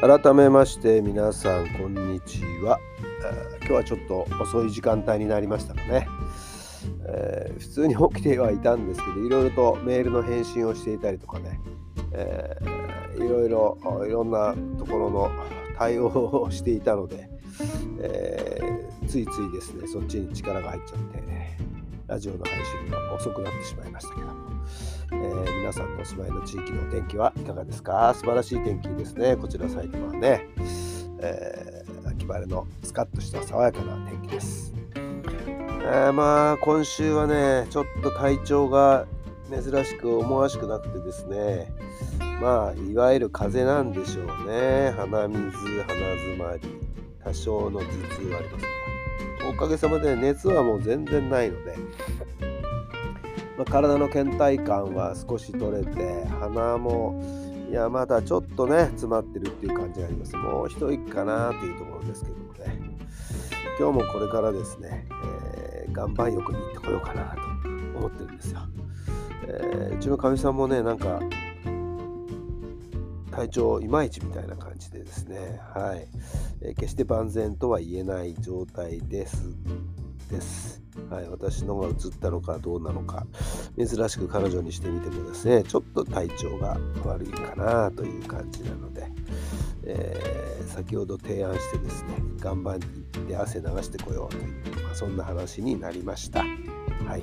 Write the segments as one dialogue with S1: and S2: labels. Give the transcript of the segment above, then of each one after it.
S1: 改めまして皆さんこんにちは。今日はちょっと遅い時間帯になりましたかね、えー、普通に起きてはいたんですけどいろいろとメールの返信をしていたりとかね、えー、いろいろいろんなところの対応をしていたので、えー、ついついですねそっちに力が入っちゃってラジオの配信が遅くなってしまいましたけど。えー、皆さんのお住まいの地域のお天気はいかがですか？素晴らしい天気ですね。こちら埼玉はね、えー、秋晴れのスカッとした爽やかな天気です。えー、まあ今週はね、ちょっと体調が珍しく思わしくなくてですね、まあいわゆる風邪なんでしょうね。鼻水、鼻づまり、多少の頭痛はありますが、おかげさまで熱はもう全然ないので、まあ、体の倦怠感は少し取れて鼻もいやまだちょっとね詰まってるっていう感じがあります。もう一息かなっていうところですけどもね。今日もこれからですね、えー、岩盤浴に行ってこようかなと思ってるんですよ、えー、うちのかみさんもねなんか体調いまいちみたいな感じでですね。はい、えー、決して万全とは言えない状態です。です。はい、私のが映ったのかどうなのか、珍しく彼女にしてみてもですね、ちょっと体調が悪いかなという感じなので、えー、先ほど提案してですね、岩盤に行って汗流してこようという、まあ、そんな話になりました。はい。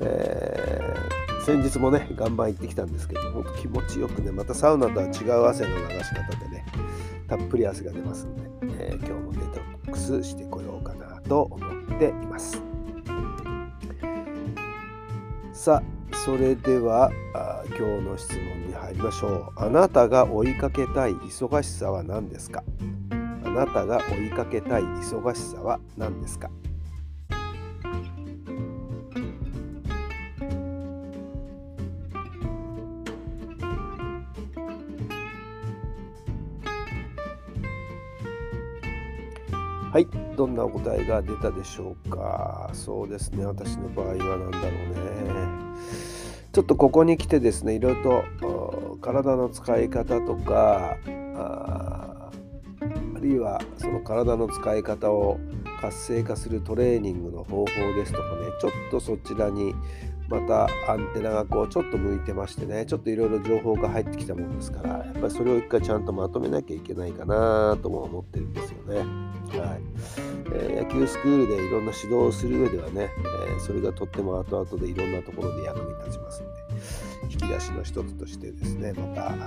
S1: えー、先日もね、岩盤行ってきたんですけど、本当気持ちよくね、またサウナとは違う汗の流し方でね、たっぷり汗が出ますんで、えー、今日もデトックスしてこようかなと思ってています。さあそれでは今日の質問に入りましょう。あなたが追いかけたい忙しさは何ですか？あなたが追いかけたい忙しさは何ですか？はい。どんなお答えが出たでしょうか？そうですね。私の場合は何だろうね。ちょっとここに来てですねいろいろと体の使い方とかあるいはその体の使い方を活性化するトレーニングの方法ですとかね。ちょっとそちらにまたアンテナがこうちょっと向いてましてねちょっといろいろ情報が入ってきたもんですからやっぱりそれを一回ちゃんとまとめなきゃいけないかなとも思ってるんですよね。はいえー、野球スクールでいろんな指導をする上ではね、えー、それがとっても後々でいろんなところで役に立ちますんで引き出しの一つとしてですねまたいっ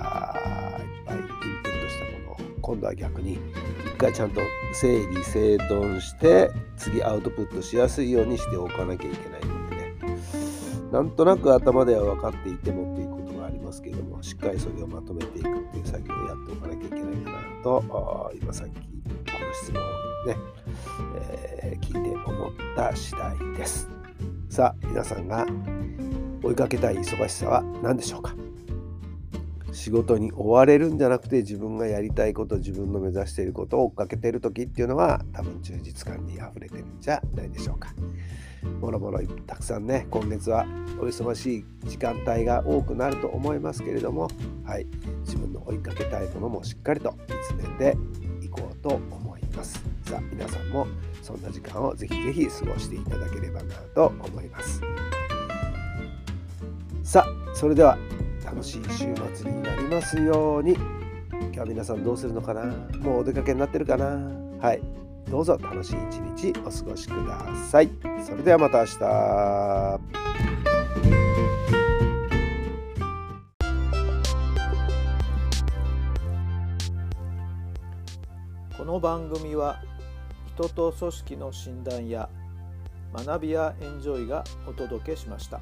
S1: ぱいインプットしたものを今度は逆に一回ちゃんと整理整頓して次アウトプットしやすいようにしておかなきゃいけないなんとなく頭では分かっていてもっていくことがありますけれどもしっかりそれをまとめていくっていう作業をやっておかなきゃいけないかなと今さっきこの質問をね、えー、聞いて思った次第です。さあ皆さんが追いかけたい忙しさは何でしょうか？仕事に追われるんじゃなくて自分がやりたいこと自分の目指していることを追っかけている時っていうのは多分充実感にあふれてるんじゃないでしょうか。もろもろたくさんね今月はお忙しい時間帯が多くなると思いますけれども、はい、自分の追いかけたいものもしっかりと見つめていこうと思います。さあ皆さんもそんな時間をぜひぜひ過ごしていただければなと思います。さあそれでは楽しい週末になりますように。今日は皆さんどうするのかな？もうお出かけになってるかな？はい。どうぞ楽しい一日お過ごしください。それではまた明日。
S2: この番組は人と組織の診断や学びやエンジョイがお届けしました。